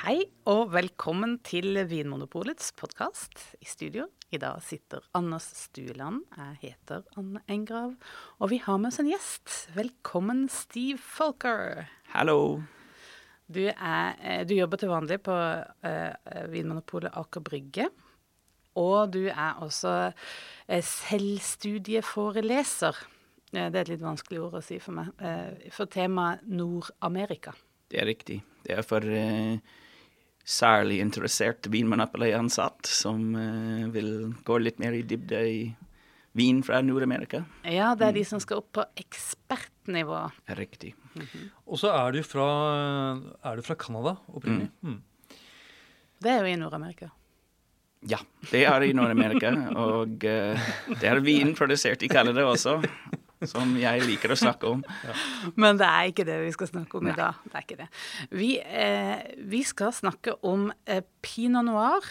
Hei og velkommen til Vinmonopolets podkast. I studio i dag sitter Anders Stueland. Jeg heter Anne Engrav. Og vi har med oss en gjest. Velkommen, Steve Folker. Hallo. Du, er, eh, du jobber til vanlig på uh, Vinmonopolet Aker Brygge. Og du er også uh, selvstudieforeleser. Det er et litt vanskelig ord å si for meg. For temaet Nord-Amerika. Det er riktig. Det er for uh, særlig interessert vinmonopolansatte som uh, vil gå litt mer i dybde i vin fra Nord-Amerika. Ja, det er de som skal opp på ekspertnivå. Riktig. Mm -hmm. Og så er du fra, er du fra Canada opprinnelig. Mm. Mm. Det er jo i Nord-Amerika. Ja, det er i Nord-Amerika. og uh, det er vin produsert i Canada også som jeg liker å snakke om. Ja. Men det er ikke det vi skal snakke om Nei. i dag. Det er ikke det. Vi, eh, vi skal snakke om eh, pinot noir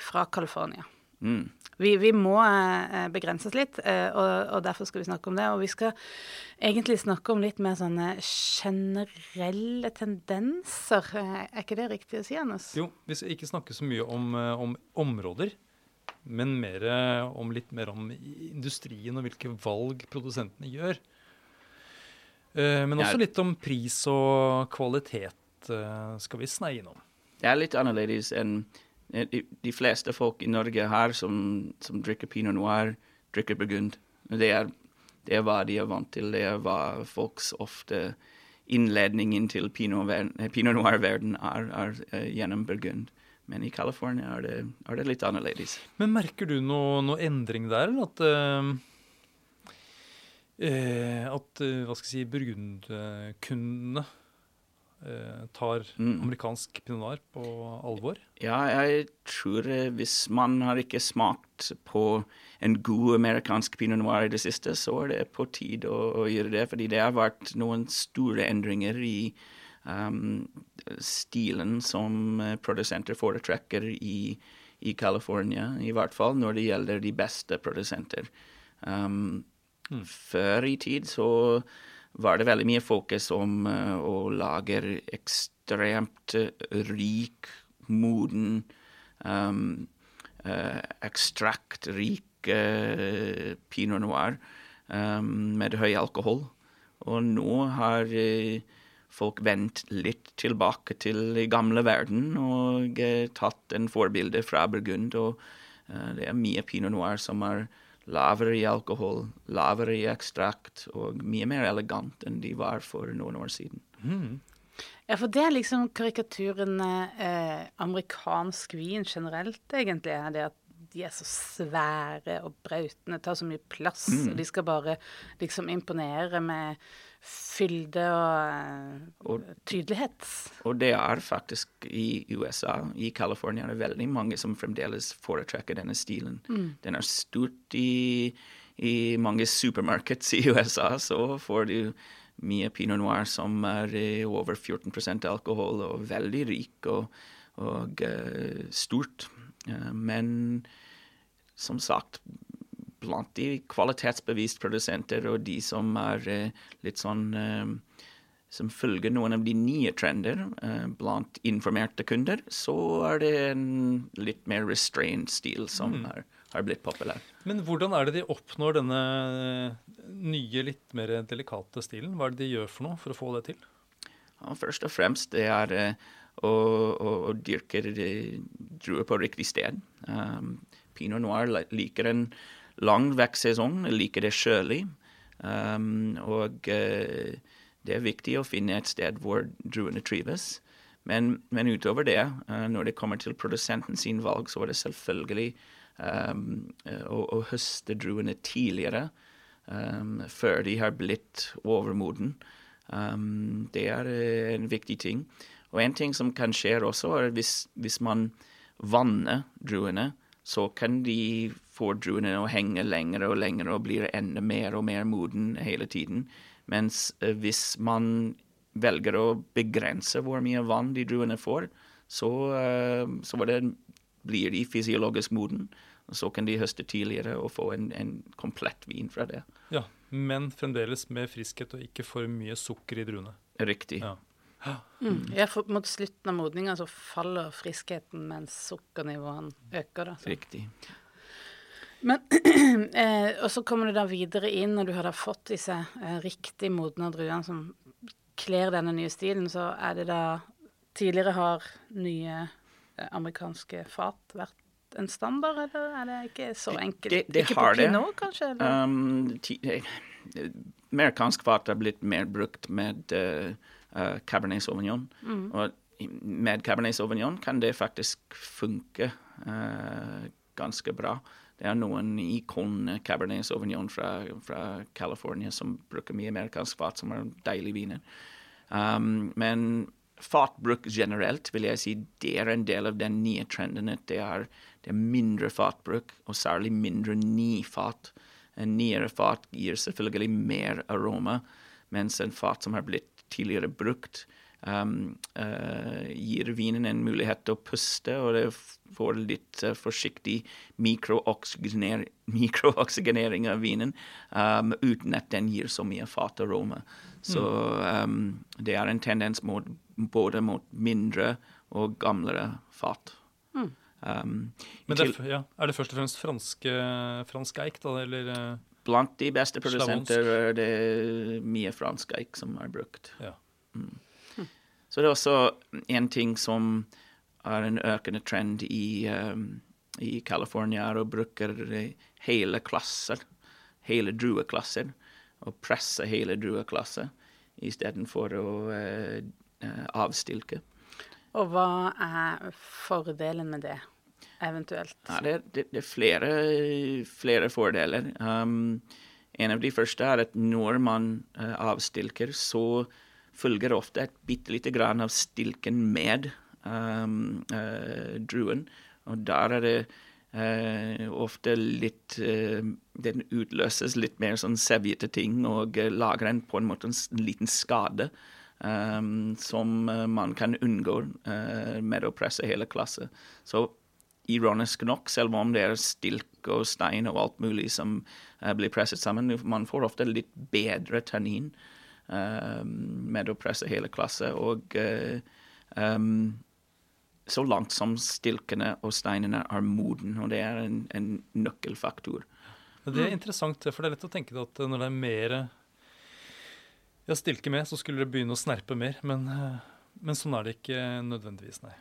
fra California. Mm. Vi, vi, må eh, begrenses litt, eh, og, og, derfor skal vi snakke om det. Og vi skal egentlig snakke om litt mer sånne generelle tendenser. Eh, er ikke det riktig å si, Anders? Jo, vi skal ikke snakke så mye om, eh, om områder men mer om litt mer om industrien og hvilke valg produsentene gjør. Eh, men også litt om pris og kvalitet eh, skal vi sneie innom. Det er litt annerledes enn eh, de fleste folk i Norge her som, som drikker pinot noir, drikker burgund. Det er, det er hva de er vant til. Det er hva folks ofte innledningen til pinot, pinot noir-verden er, er, er gjennom burgund. Men i California er det, er det, litt annerledes. Men merker du noe, noe endring der, eller at uh, at uh, hva skal jeg si, burgundkundene uh, tar mm. amerikansk pinot noir på alvor? Ja, jeg tror hvis man har ikke smakt på en god amerikansk pinot noir i det siste, så er det på tide å, å gjøre det. Fordi det har vært noen store endringer i um, stilen som eh, produsenter foretrekker i, i California, i hvert fall når det gjelder de beste produsenter. Um, mm. Før i tid så var det veldig mye fokus om uh, å lage ekstremt rik, moden, um, uh, ekstraktrik uh, pinot noir um, med høy alkohol. Og nå har uh, folk vendt litt tilbake til i gamle verden og eh, tatt en forbilde fra Burgund. Og eh, det er mye pinot noir som er lavere i alkohol, lavere i ekstrakt og mye mer elegant enn de var for noen år siden. Mm. Ja, for det er liksom karikaturen eh, amerikansk vin generelt, egentlig. er det at de er så svære og brautende, tar så mye plass. Mm. Og de skal bare liksom imponere med fylde og, og, tydelighet. Og det er faktisk i USA, i California, det er veldig mange som fremdeles foretrekker denne stilen. Mm. Den er stort i, i mange supermarkeds i USA, så får du mye pinot noir som er over 14% alkohol og veldig rik og, og uh, stort. Uh, men som sagt, blant de kvalitetsbevist produsenter og de som er uh, litt sånn uh, som følger noen av de nye trender uh, blant informerte kunder, så er det en litt mer restrained stil som mm. er, har blitt populær. Men hvordan er det de oppnår denne nye, litt mer delikate stilen? Hva er det de gjør for noe for å få det til? Ja, først og fremst det er å, å, å dyrke druer på riktig sted. Um, Pinot noir liker en lang vekstsesong, liker det kjølig. Um, og uh, det er viktig å finne et sted hvor druene trives. Men, men utover det, uh, når det kommer til produsenten sin valg, så er det selvfølgelig um, å, å, høste druene tidligere, um, før de har blitt overmoden. Um, det er uh, en viktig ting. Og en ting som kan skje også, er hvis, hvis man vanner druene, så kan de få druene å henge lenger og lenger og blir enda mer og mer moden hele tiden. Mens uh, hvis man velger å begrense hvor mye vann de druene får, så, uh, så det, blir de fysiologisk moden. Og så kan de høste tidligere og få en, en komplett vin fra det. Ja, Men fremdeles med friskhet og ikke for mye sukker i druene. Riktig. Ja. Mm. Ja, for mot slutten av modninga så faller friskheten mens sukkernivåene øker. Da, så. Riktig. Men, eh, og så kommer du da videre inn, når du har da fått disse eh, riktig modne druene som kler denne nye stilen, så er det da Tidligere har nye eh, amerikanske fat vært en standard, eller er det ikke så enkelt? Det, det ikke på Pinot, kanskje? Eller? Um, ti, eh, amerikansk fat har blitt mer brukt med uh, uh, Cabernet Sauvignon. Mm. Og med Cabernet Sauvignon kan det faktisk funke uh, ganske bra. Det er noen ikon Cabernet Sauvignon fra, fra California som bruker mye amerikansk fat, som er deilige viner. Um, men fatbruk generelt vil jeg si det er en del av den nye trenden. at Det er, det er mindre fatbruk, og særlig mindre nifat. En nyere fat gir selvfølgelig mer aroma, mens en fat som har blitt tidligere brukt, um, uh, gir vinen en mulighet til å puste, og det får litt uh, forsiktig mikrooksygener- mikrooksygenering av vinen, um, uten at den gir så mye fataroma. Så um, det er en tendens mot, både mot mindre og gamlere fat. Um, Men det er, ja, er det først og fremst franske, fransk eik, da, eller eh, Blant de beste produsenter er det mye fransk eik som er brukt. Ja. Mm. Så det er også en ting som er en økende trend i, um, i California, er å bruke hele klasser, hele drueklasser, og presse hele drueklasser istedenfor å uh, avstilke. Og hva er fordelen med det, eventuelt? Ja, det, det, det er flere, flere fordeler. Um, en av de første er at når man uh, avstilker, så følger ofte et bitte lite grann av stilken med um, uh, druen. Og der er det uh, ofte litt eh, Den utløses litt mer sånn sevjete ting og eh, lager en på en måte en liten skade. um, som eh, man kan unngå uh, med å presse hele klasse. Så ironisk nok, selv om det er stilk og stein og alt mulig som eh, blir presset sammen. Man får ofte litt bedre tannin eh, med å presse hele klasse. Og em, så langt som stilkene og steinene er moden, og det er en, en nøkkelfaktor. Det er interessant, for det er lett å tenke at når det er mer ja, stilke med, så skulle det begynne å snerpe mer. Men, men sånn er det ikke nødvendigvis, nei.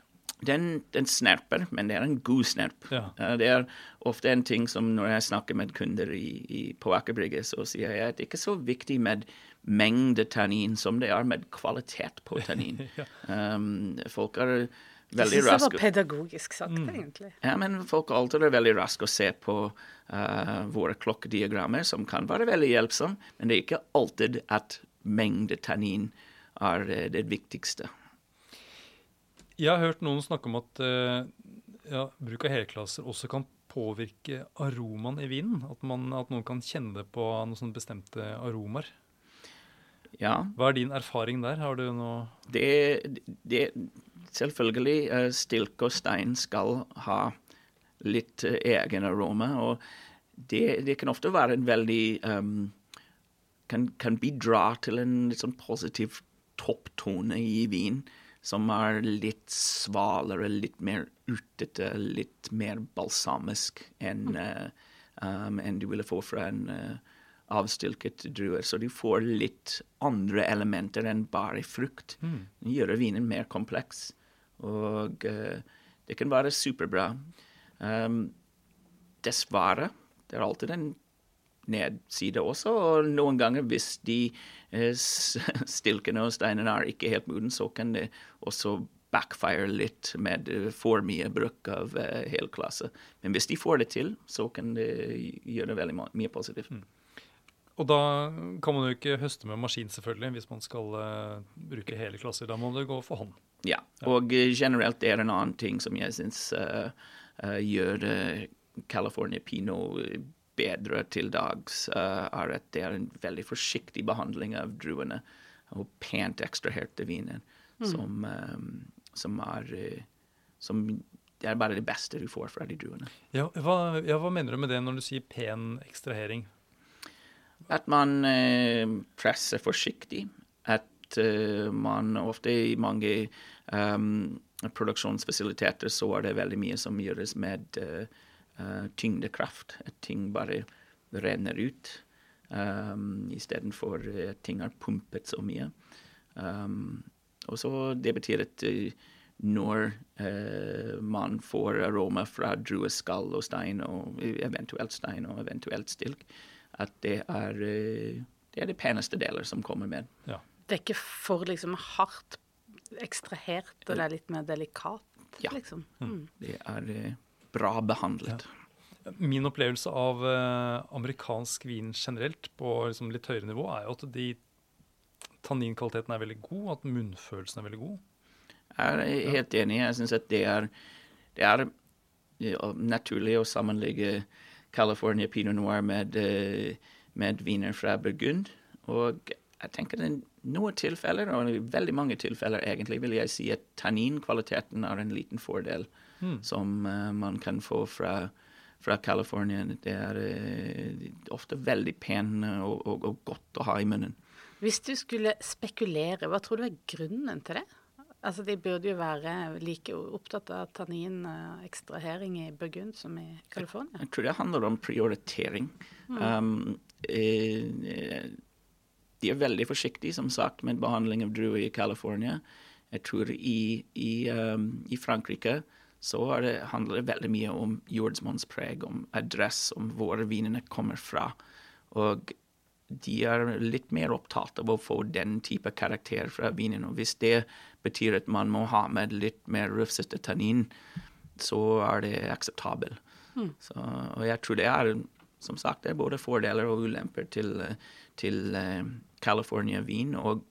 Den, den snerper, men det er en god snerp. Ja. Det er ofte en ting som når jeg snakker med kunder i, i, på Aker Brygge, så sier jeg at det ikke er så viktig med mengde tannin som det er med kvalitet på tannin. um, folk er Jeg veldig syns det raske var pedagogisk sagt, egentlig. ja, men folk er alltid veldig raske å se på uh, våre klokkediagrammer, som kan være veldig hjelpsomme, men det er ikke alltid at mengde tannin er eh, det viktigste. Jeg har hørt noen snakke om at eh, ja, bruk av helklasser også kan påvirke aromaen i vinen. At, man, at noen kan kjenne det på noen bestemte aromaer. Ja, Hva er din erfaring der? Har du noe det, det Selvfølgelig, eh, stilk og stein skal ha litt eh, egen aroma, og det, det kan ofte være en veldig um, kan, kan bidra til en litt sånn positiv topptone i vin, som er litt svalere, litt mer urtete, litt mer balsamisk enn eh, um, en du ville få fra en uh, avstilket druer. Så de får litt andre elementer enn bare frukt. Det gjør vinen mer kompleks, og uh, det kan være superbra. Um, dessverre, det er alltid en nedside også, og noen ganger hvis de eh, stilkene og steinene er ikke helt moden, så kan det også backfire litt med eh, for mye bruk av hel klasse. Men hvis de får det til, så kan det gjøre veldig mye positivt. Og da kan man jo ikke høste med maskin, selvfølgelig, hvis man skal eh, bruke hele klasser. Da må det gå for hånd. Ja, og generelt generelt det er en annen ting som jeg syns uh, uh, gjør uh, California Pinot eh, bedre til dags, uh, er at det er en veldig forsiktig behandling av druene og pent ekstraherte viner, som, um, som er eh, som Det er bare det beste du får fra de druene. Ja, hva, ja, hva mener du med det når du sier pen ekstrahering? At man eh, presser forsiktig. At uh, man ofte i mange um, produksjonsfasiliteter så er det veldig mye som gjøres med uh, uh, tyngdekraft. At ting bare renner ut um, istedenfor at ting har pumpet så mye. Um, og så Det betyr at når eh, man får aroma fra drueskall og stein, og eventuelt stein og eventuelt stilk, at det er, eh, det er de peneste deler som kommer med. Ja. Det er ikke for liksom hardt ekstrahert, og det er litt mer delikat? Ja. Liksom. Mm. mm. Det er eh, bra behandlet. Ja. Min opplevelse av eh, amerikansk vin generelt på liksom, litt høyere nivå er jo at de tanninkvaliteten er veldig god, at munnfølelsen er veldig god. Jeg er helt enig. Jeg syns at det er, det er naturlig å sammenligge California pinot noir med, eh, med viner fra Burgund. Og jeg tenker det er noen tilfeller, og i veldig mange tilfeller egentlig, vil jeg si at tanninkvaliteten er en liten fordel mm. som uh, man kan få fra, fra California. Det er uh, ofte veldig pen og, og, og, godt å ha i munnen. Hvis du skulle spekulere, hva tror du er grunnen til det? Altså, De burde jo være like opptatt av tanninekstrahering i Burgund som i California. Jeg tror det handler om prioritering. Mm. Um, eh, de er veldig forsiktige, som sagt, med behandling av druer i California. Jeg tror i, i, um, i Frankrike så det, handler det veldig mye om jordsmonnspreg, om adress, om hvor vinene kommer fra. Og de er litt mer opptatt av å få den type karakter fra vinen. Og hvis det betyr at man må ha med litt mer rufsete tannin, så er det akseptabel. Mm. og jeg tror det er som sagt, det er både fordeler og ulemper til, til uh, California-vin. Og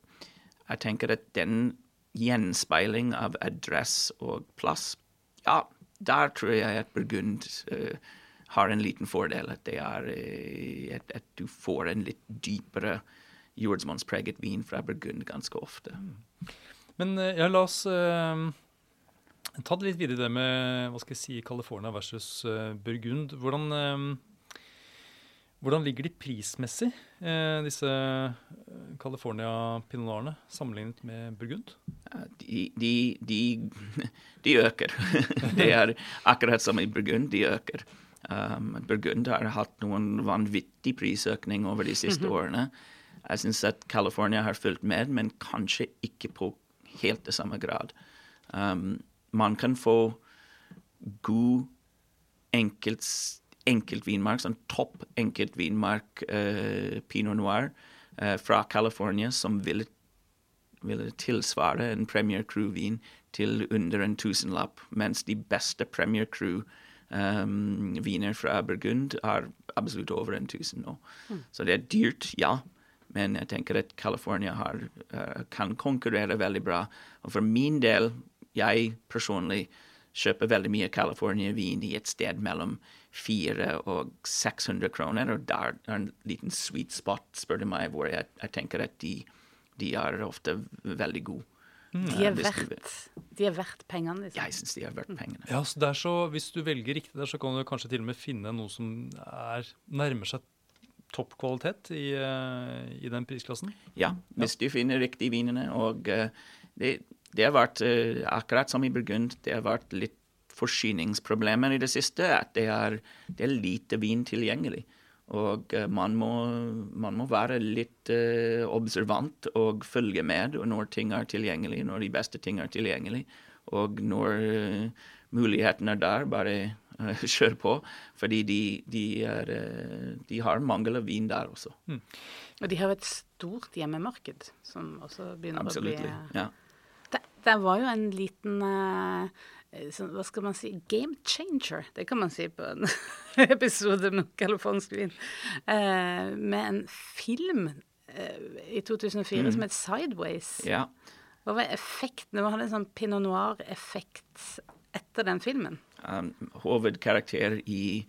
jeg tenker at den gjenspeiling av adress og plass, ja, der tror jeg at Burgund uh, har en liten fordel. At, det er, uh, at, at du får en litt dypere jordsmonnspreget vin fra Burgund ganske ofte. Mm. Men eh, ja, la oss ta det litt videre, det med hva skal jeg si, California versus Burgund. Hvordan, hvordan, ligger de prismessig, disse California pinot sammenlignet med Burgund? De, de, de, de øker. det er akkurat som i Burgund, de øker. Um, Burgund har hatt noen vanvittig prisøkning over de siste mm -hmm. årene. Jeg syns at California har fulgt med, men kanskje ikke på helt det samme grad. Um, man kan få god enkelt, enkeltvinmark, sånn topp enkeltvinmark eh, pinot noir eh, fra California som ville, ville tilsvare en Premier Crew-vin til under en tusenlapp, mens de beste Premier Crew-viner um, fra Burgund er absolutt over en tusen nå. Mm. Så det er dyrt, ja, men jeg tenker at California har, uh, kan konkurrere veldig bra. Og for min del, jeg personlig kjøper veldig mye California-vin i et sted mellom 400 og 600 kroner. Og der er en liten sweet spot, spør du meg, hvor jeg, jeg tenker at de, de, er ofte veldig gode. Mm. De, er verdt, de er verdt pengene. Liksom. Jeg syns de er verdt pengene. Ja, så, så Hvis du velger riktig der, så kan du kanskje til og med finne noe som er, nærmer seg topp kvalitet i, eh, i, den prisklassen? Ja, hvis du finner riktige vinene. Og uh, det, det, har vært akkurat som i Burgund, det har vært litt forsyningsproblemer i det siste. At det er, det er lite vin tilgjengelig. Og uh, man, må, man, må, være litt observant og følge med når ting er tilgjengelig, når de beste ting er tilgjengelig. Og når muligheten er der, bare uh, kjør på. Fordi de, de, er, eh, de, har mangel av vin der også. Mm. Og de har et stort hjemmemarked som også begynner Absolutely, å bli ja. det, det, var jo en liten så, hva skal man si game changer, det kan man si på en episode med californsk vin, med en film i 2004 mm. som het Sideways. Ja. Hva var effekten? Det var en sånn pinot noir-effekt etter den filmen? Um, hovedkarakter i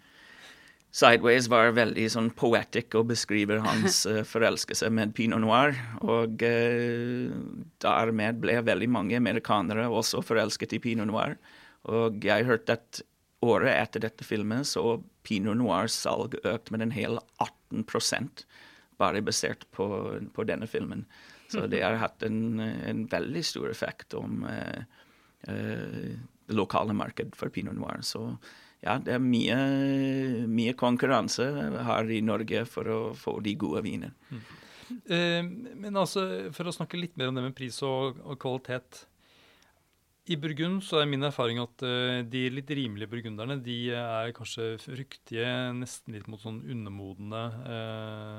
Sideways var veldig sånn poetic og beskriver hans uh, forelskelse med pinot noir. Og uh, dermed ble veldig mange amerikanere også forelsket i pinot noir. Og jeg hørte at året etter dette filmet så pinot noirs salg økt med en hel 18% bare basert på, på denne filmen. Så det har hatt en, en veldig stor effekt om uh, det lokale marked for pinot noir. Så ja, det er mye, mye konkurranse her i Norge for å få de gode viner. Mm. Uh, men altså, for å snakke litt mer om det med pris og, og kvalitet. I Burgund så er min erfaring at uh, de litt rimelige burgunderne de er kanskje fryktige, nesten litt mot sånn undermodne uh,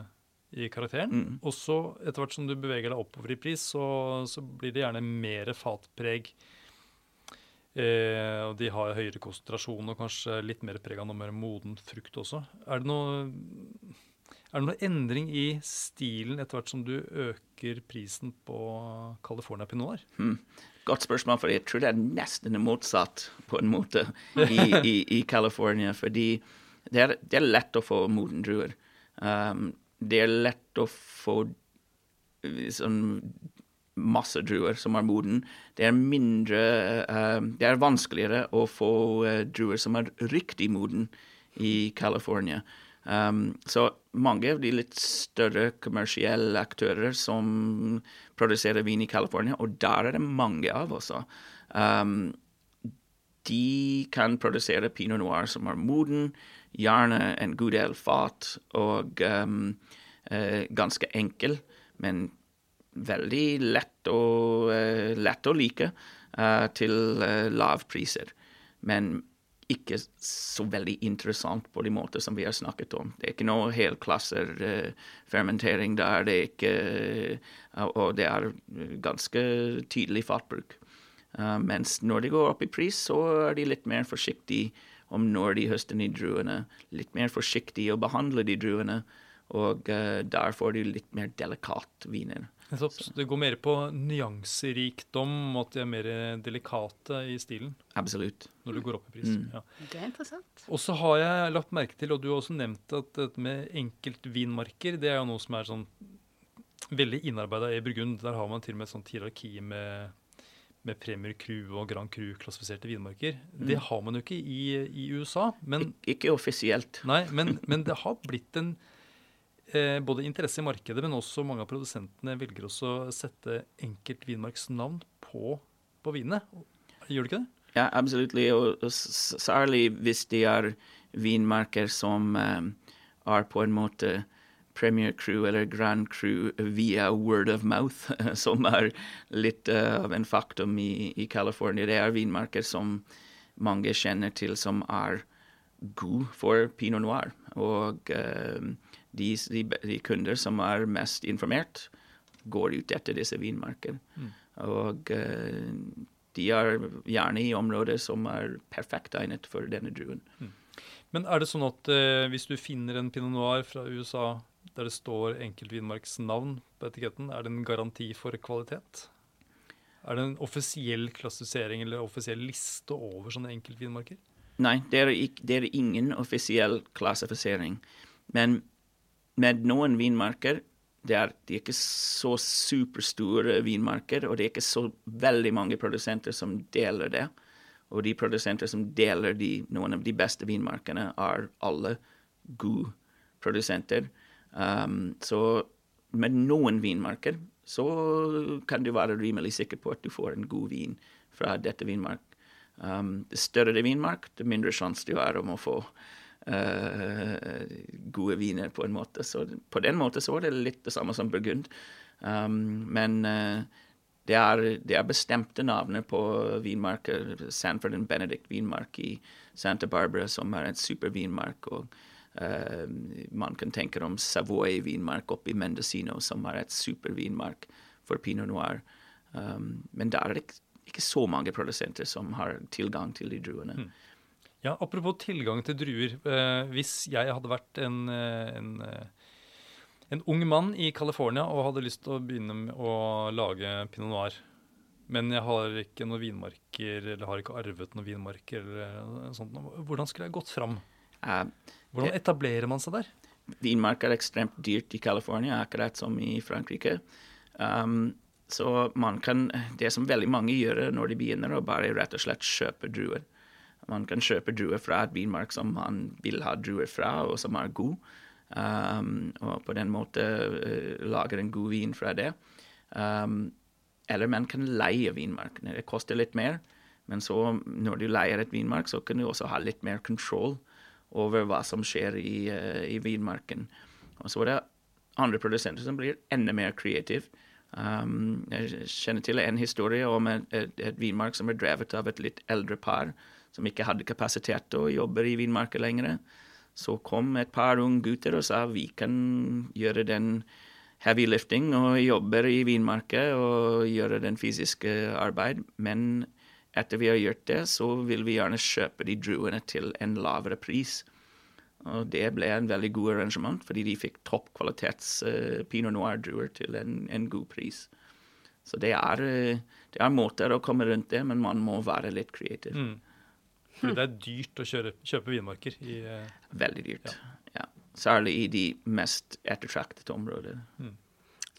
i karakteren. Mm. Og så, etter hvert som du beveger deg oppover i pris, så, så blir det gjerne mer fatpreg. Uh, og de har høyere konsentrasjon og kanskje litt mer preg av noe mer moden frukt også. Er det noe er det noe endring i stilen etter hvert som du øker prisen på California Pinot Hmm. Godt spørsmål, for jeg tror det er nesten motsatt på en måte i, i, i California. Fordi det er, det er, lett å få moden druer. Um, det er lett å få sånn masse druer som er moden. Det er mindre uh, Det er vanskeligere å få uh, druer som er riktig moden i California. Um, så mange av de litt større kommersielle aktører som produserer vin i California, og der er det mange av også, um, de kan produsere pinot noir som er moden, gjerne en god del fat og um, uh, ganske enkel, men veldig lett å, uh, lett å like uh, til uh, lavpriser. Men ikke så veldig interessant på de måter som vi har snakket om. Det er ikke noe helklasser uh, der, det er ikke, uh, og det er ganske tydelig fatbruk. Mens når de går opp i pris, så er de litt mer forsiktige om når de høster de druene. Litt mer forsiktige å behandle de druene, og der får de litt mer delikat viner. Så det går mer på nyanserikdom, og at de er mer delikate i stilen? Absolutt. Når du går opp i pris. Mm. Ja. Det er interessant. Og så har jeg lagt merke til, og du har også nevnt at dette med enkeltvinmarker, det er jo noe som er sånn veldig innarbeida i Burgund. Der har man til og med et sånt hierarki med med Premier Cru og Grand Cru-klassifiserte vinmarker. Mm. Det har man jo ikke i, i USA. Men, Ik ikke offisielt. Nei, men, men det har blitt en både interesse i markedet, men også mange av produsentene velger også å sette enkelt vinmarksnavn på, på vinene. Gjør du ikke det? Ja, absolutt. Og særlig hvis de er vinmarker som um, er på en måte Premier Crew eller Grand Crew via word of mouth, som er litt uh, av en faktum i, i California. Det er vinmarker som mange kjenner til som er god for pinot noir. Og uh, de, de, de, kunder som er mest informert, går ut etter disse vinmarkene. Mm. Og uh, de er gjerne i områder som er perfekt egnet for denne druen. Mm. Men er det sånn at uh, hvis du finner en pinot noir fra USA der det står enkeltvinmarks navn på etiketten, er det en garanti for kvalitet? Er det en offisiell klassifisering eller offisiell liste over sånne enkeltvinmarker? Nei, det er, ikke, det er ingen offisiell klassifisering. Men med noen vinmarker det er, de er ikke så superstore vinmarker, og det er ikke så veldig mange produsenter som deler det. Og de produsenter som deler de, noen av de beste vinmarkene, er alle gode produsenter. Um, så med noen vinmarker så kan du være rimelig sikker på at du får en god vin fra dette vinmark. Um, det større det vinmark, det mindre sjanse du har om å få gode viner, på en måte. Så på den måten så var det litt det samme som Burgund. Um, men uh, det, er, det, er, bestemte navner på vinmarker. Sanford and Benedict vinmark i Santa Barbara, som er en supervinmark. og uh, man kan tenke om Savoy vinmark oppe i Mendocino, som er et supervinmark for pinot noir. Um, men der er det ikke, ikke så mange produsenter som har tilgang til de druene. Mm. Ja, Apropos tilgang til druer. Eh, hvis jeg hadde vært en, eh, en, eh, en, ung mann i California og hadde lyst til å begynne med å lage pinot noir, men jeg har ikke noen vinmarker, eller har ikke arvet noen vinmarker, eller sånt, hvordan skulle jeg gått fram? Hvordan etablerer man seg der? Vinmark er ekstremt dyrt i California, akkurat som i Frankrike. Um, så man kan, det som veldig mange gjør når de begynner, å bare rett og slett kjøpe druer. Man kan kjøpe druer fra et vinmark som man vil ha druer fra, og som er god. Um, og på den måten uh, lager en god vin fra det. Um, eller man kan leie vinmarkene. Det koster litt mer, men så når du leier et vinmark, så kan du også ha litt mer kontroll over hva som skjer i, uh, i vinmarken. Og så er det andre produsenter som blir enda mer kreative. Um, jeg kjenner til en historie om et, et, et, vinmark som er drevet av et litt eldre par som ikke hadde kapasitet til å jobbe i vinmarka lenger. Så kom et par unge gutter og sa vi kan gjøre den heavy lifting og jobber i vinmarka og gjøre den fysiske arbeid, men etter vi har gjort det, så vil vi gjerne kjøpe de druene til en lavere pris. Og det ble en veldig god arrangement, fordi de fikk toppkvalitets uh, pinot noir-druer til en, en, god pris. Så det er, uh, det er, måter å komme rundt det, men man må være litt kreativ. Mm. Det er dyrt å kjøre, kjøpe vinmarker? I, uh... Veldig dyrt, ja. ja. Særlig i de mest ettertraktede områdene. Mm.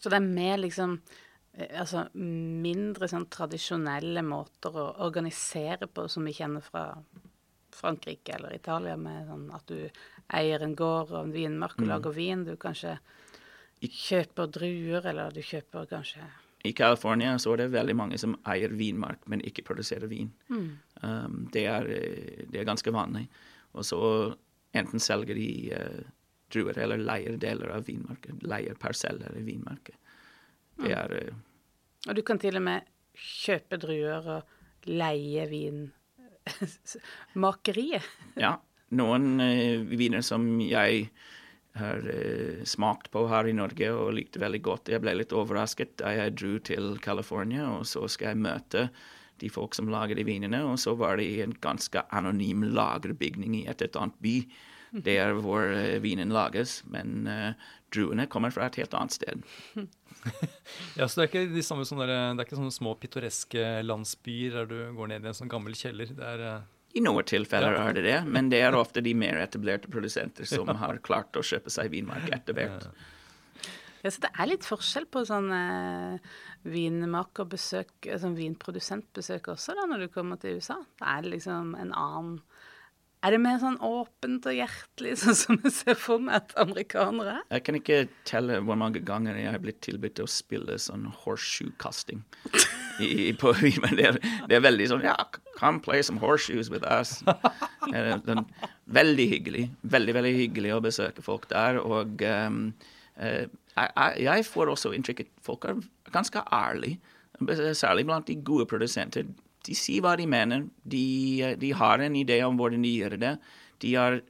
Så det er mer liksom altså mindre sånn tradisjonelle måter å organisere på som vi kjenner fra Frankrike eller Italia, med sånn at du eier en gård og en vinmark og mm. lager vin. Du kanskje kjøper druer, eller du kjøper kanskje I California så er det veldig mange som eier vinmark, men ikke produserer vin. Mm. Um, det, er, det, er, ganske vanlig. Og så enten selger de uh, druer eller leier deler av vinmarken. Leier parseller i vinmarken. Det mm. er uh, Og du kan til og med kjøpe druer og leie vin makeriet. ja. Noen uh, viner som jeg har uh, smakt på her i Norge og likte veldig godt. Jeg ble litt overrasket da jeg dro til California, og så skal jeg møte de folk som lager de vinene, og så var det i en ganske anonym lagerbygning i et, et annet by. Det er hvor uh, vinen lages, men uh, druene kommer fra et helt annet sted. ja, så Det er ikke de samme sånne, det er ikke sånne små pittoreske landsbyer der du går ned i en sånn gammel kjeller. Det er... Uh... I noen tilfeller ja. er det det, men det er ofte de mer etablerte produsenter som ja. har klart å kjøpe seg vinmark etter hvert. Ja, så det er litt forskjell på sånn eh, vinmakerbesøk, sånn vinprodusentbesøk også, da, når du kommer til USA. Da er det liksom en annen er det mer sånn åpent og hjertelig, sånn som jeg ser for meg at amerikanere er? Jeg kan ikke telle hvor mange ganger jeg har blitt tilbudt å spille sånn horseshoe-casting. på, men det er, det er, veldig sånn Ja, come play some horseshoes with us. Veldig hyggelig. Veldig, veldig hyggelig å besøke folk der. Og um, uh, jeg, jeg, får også inntrykk at folk er ganske ærlige. Særlig blant de gode produsenter de sier hva de mener. De, de, har en idé om hvordan de gjør det. De er,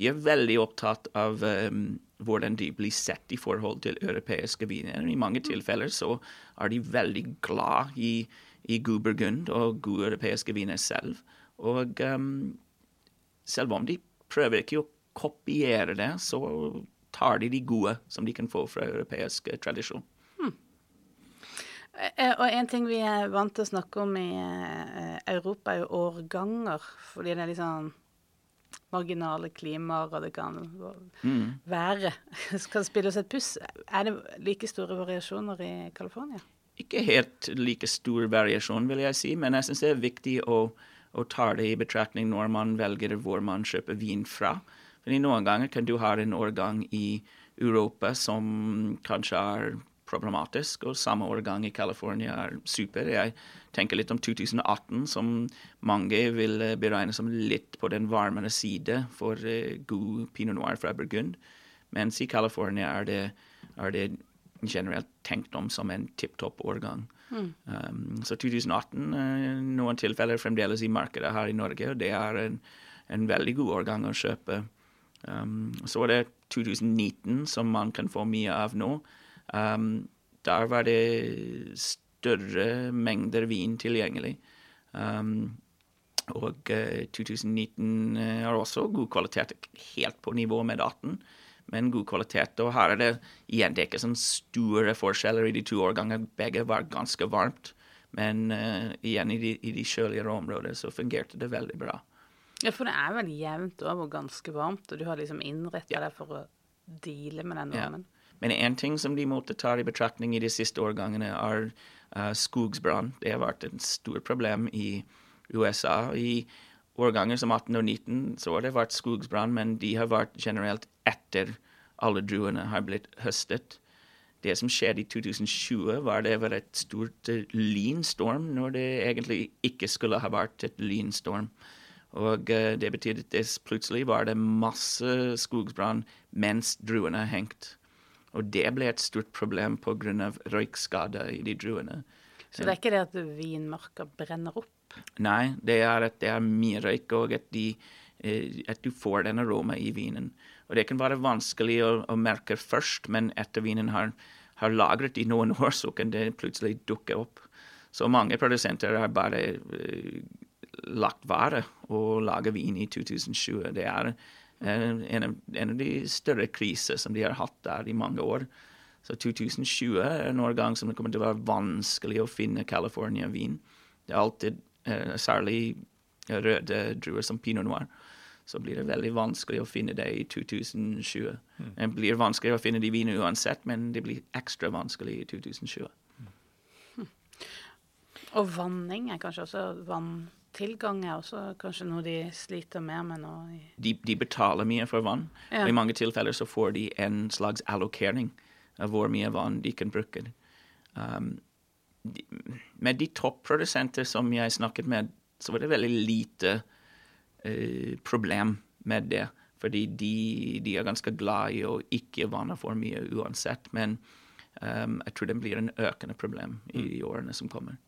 de er veldig opptatt av um, hvordan de blir sett i forhold til europeiske viner. I mange tilfeller så er de veldig glad i, i god burgund og gode europeiske viner selv. Og um, selv om de prøver ikke å kopiere det, så tar de de gode som de kan få fra europeisk tradisjon. Eh, og en ting vi er vant til å snakke om i eh, Europa, er jo årganger. Fordi det er litt sånn marginale klimaer, og det kan mm. være Skal spille oss et puss. Er det like store variasjoner i California? Ikke helt like stor variasjon, vil jeg si, men jeg syns det er viktig å, å, ta det i betraktning når man velger hvor man kjøper vin fra. Fordi Noen ganger kan du ha en årgang i Europa som kanskje er problematisk, og samme årgang i California er super. Jeg tenker litt om 2018, som mange vil eh, beregne som litt på den varmere side for uh, god pinot noir fra Burgund, mens i California er det, er det generelt tenkt om som en tipp topp årgang. Mm. Um, så 2018, uh, eh, noen tilfeller fremdeles i markedet her i Norge, og det er en, en veldig god årgang å kjøpe. Um, så er det 2019 som man kan få mye av nå. Um, der var det større mengder vin tilgjengelig. Um, og uh, 2019 har også god kvalitet, helt på nivå med 18, men god kvalitet. Og her er det igjen det er ikke sånn store forskjeller i de to årgangene. Begge var ganske varmt. Men uh, igjen, i de, i de kjøligere områdene så fungerte det veldig bra. Ja, for det er vel jevnt over ganske varmt, og du har liksom innretta ja. deg for å deale med den varmen. Ja. Men én ting som de måtte ta i betraktning i de siste årgangene, er uh, skogsbrann. Det har vært et stort problem i USA. I årganger som 18 og 19 så har det vært skogsbrann, men de har vært generelt etter alle druene har blitt høstet. Det som skjedde i 2020, var det var et stort uh, lynstorm når det egentlig ikke skulle ha vært et lynstorm. Og uh, det betydde at det plutselig var det masse skogbrann mens druene hengt. Og det ble et stort problem pga. røykskader i de druene. Så det er ikke det at vinmarka brenner opp? Nei, det er at det er mye røyk, og at, de, uh, at du får den aroma i vinen. Og det kan være vanskelig å, å merke først, men etter vinen har, har, lagret i noen år, så kan det plutselig dukke opp. Så mange produsenter har bare uh, lagt vare å lage vin i 2020. Det er uh, en, av, en, av, de større kriser som de har hatt der i mange år. Så 2020 er noen gang som det kommer til å være vanskelig å finne California-vin. Det er alltid eh, særlig røde druer som pinot noir så blir det veldig vanskelig å finne det i 2020. Mm. Det blir vanskelig å finne de vinene uansett, men det blir ekstra vanskelig i 2020. Mm. Og vanning er kanskje også Vanntilgang er også kanskje noe de sliter mer med nå? De, de, betaler mye for vann, ja. og i mange tilfeller så får de en slags allokering av hvor mye vann de kan bruke. Um, de, med de topprodusenter som jeg snakket med, så var det veldig lite uh, problem med det. Fordi de, de, er ganske glad i å ikke vanne for mye uansett. Men um, jeg tror det blir en økende problem i mm. årene som kommer.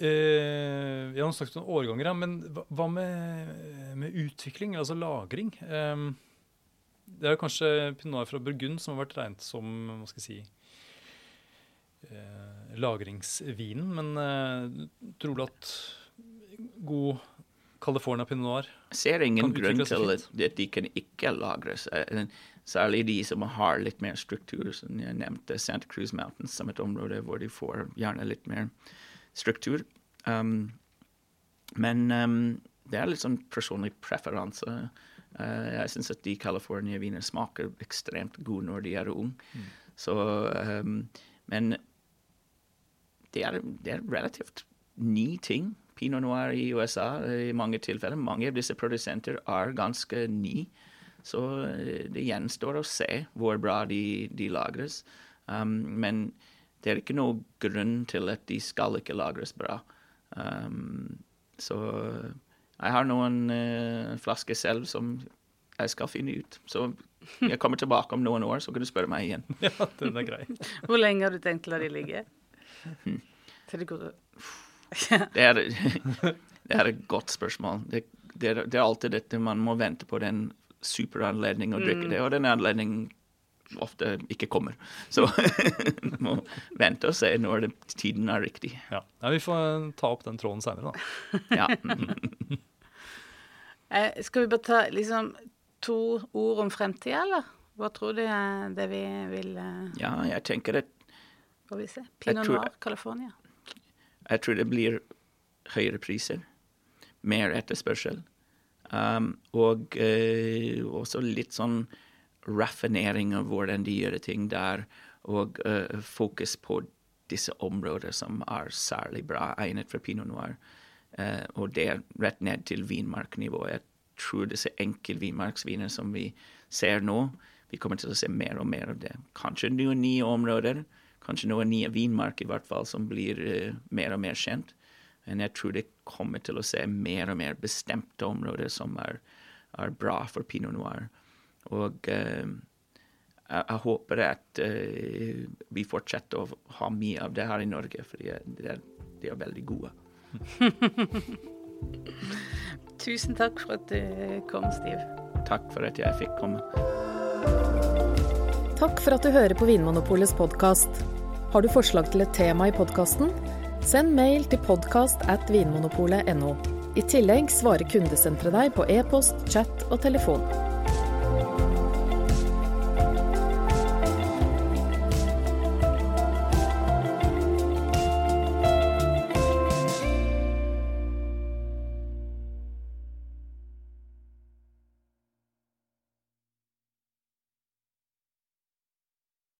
Eh, jeg har snakket om årganger, men hva med, med utvikling, altså lagring? Eh, det er kanskje pinot fra Burgund som har vært regnet som hva skal jeg si, eh, lagringsvinen. Men eh, tror du at god California pinot noir? Ser ingen grunn til at, de kan ikke lagres. Eh, særlig de som har litt mer struktur, som jeg nevnte Santa Cruz Mountains som et område hvor de får gjerne litt mer struktur. Um, men um, det er litt sånn personlig preferanse. Uh, jeg syns at de California-viner smaker ekstremt gode når de er unge. Mm. Så um, Men det er, det er relativt ny ting pinot noir i USA i mange tilfeller. Mange av disse produsenter er ganske nye. Så eh, det gjenstår å se hvor bra de, de lagres. Um, men det er ikke noe grunn til at de skal ikke lagres bra. Um, så jeg har noen uh, flasker selv som jeg skal finne ut. Så jeg kommer tilbake om noen år, så kan du spørre meg igjen. ja, den er grei. Hvor lenge har du tenkt å la de ligge? Til det går det, er, det er, et godt spørsmål. Det, det, er, det, er, alltid dette man må vente på den superanledningen å drikke mm. det, og den anledningen ofte ikke kommer. Så må vente og se når tiden er riktig. Ja. ja. Vi får ta opp den tråden seinere, da. ja. eh, skal vi bare ta liksom to ord om fremtida, eller? Hva tror du er det vi vil eh... Ja, jeg tenker at Får vi se. Pinot Noir, California. Jeg tror det blir høyere priser, mer etterspørsel. Um, og eh, også litt sånn raffinering av hvordan de gjør ting der, og uh, fokus på disse områder som er særlig bra egnet for pinot noir. Uh, og det er rett ned til vinmarknivå. Jeg tror disse enkeltvinmarksviner som vi ser nå, vi kommer til å se mer og mer av det. Kanskje noen nye områder kanskje noen nye vinmark i hvert fall som blir uh, mer og mer kjent. Men jeg tror det kommer til å se mer og mer bestemte områder som er, er bra for pinot noir. Og eh, jeg, jeg, håper at eh, vi fortsetter å ha mye av det her i Norge, for de er, de er veldig gode. Tusen takk for at du kom, Stiv. Takk for at jeg fikk komme. Takk for at du hører på Vinmonopolets podkast. Har du forslag til et tema i podkasten? Send mail til podkast at vinmonopolet.no. I tillegg svarer kundesenteret deg på e-post, chat og telefon.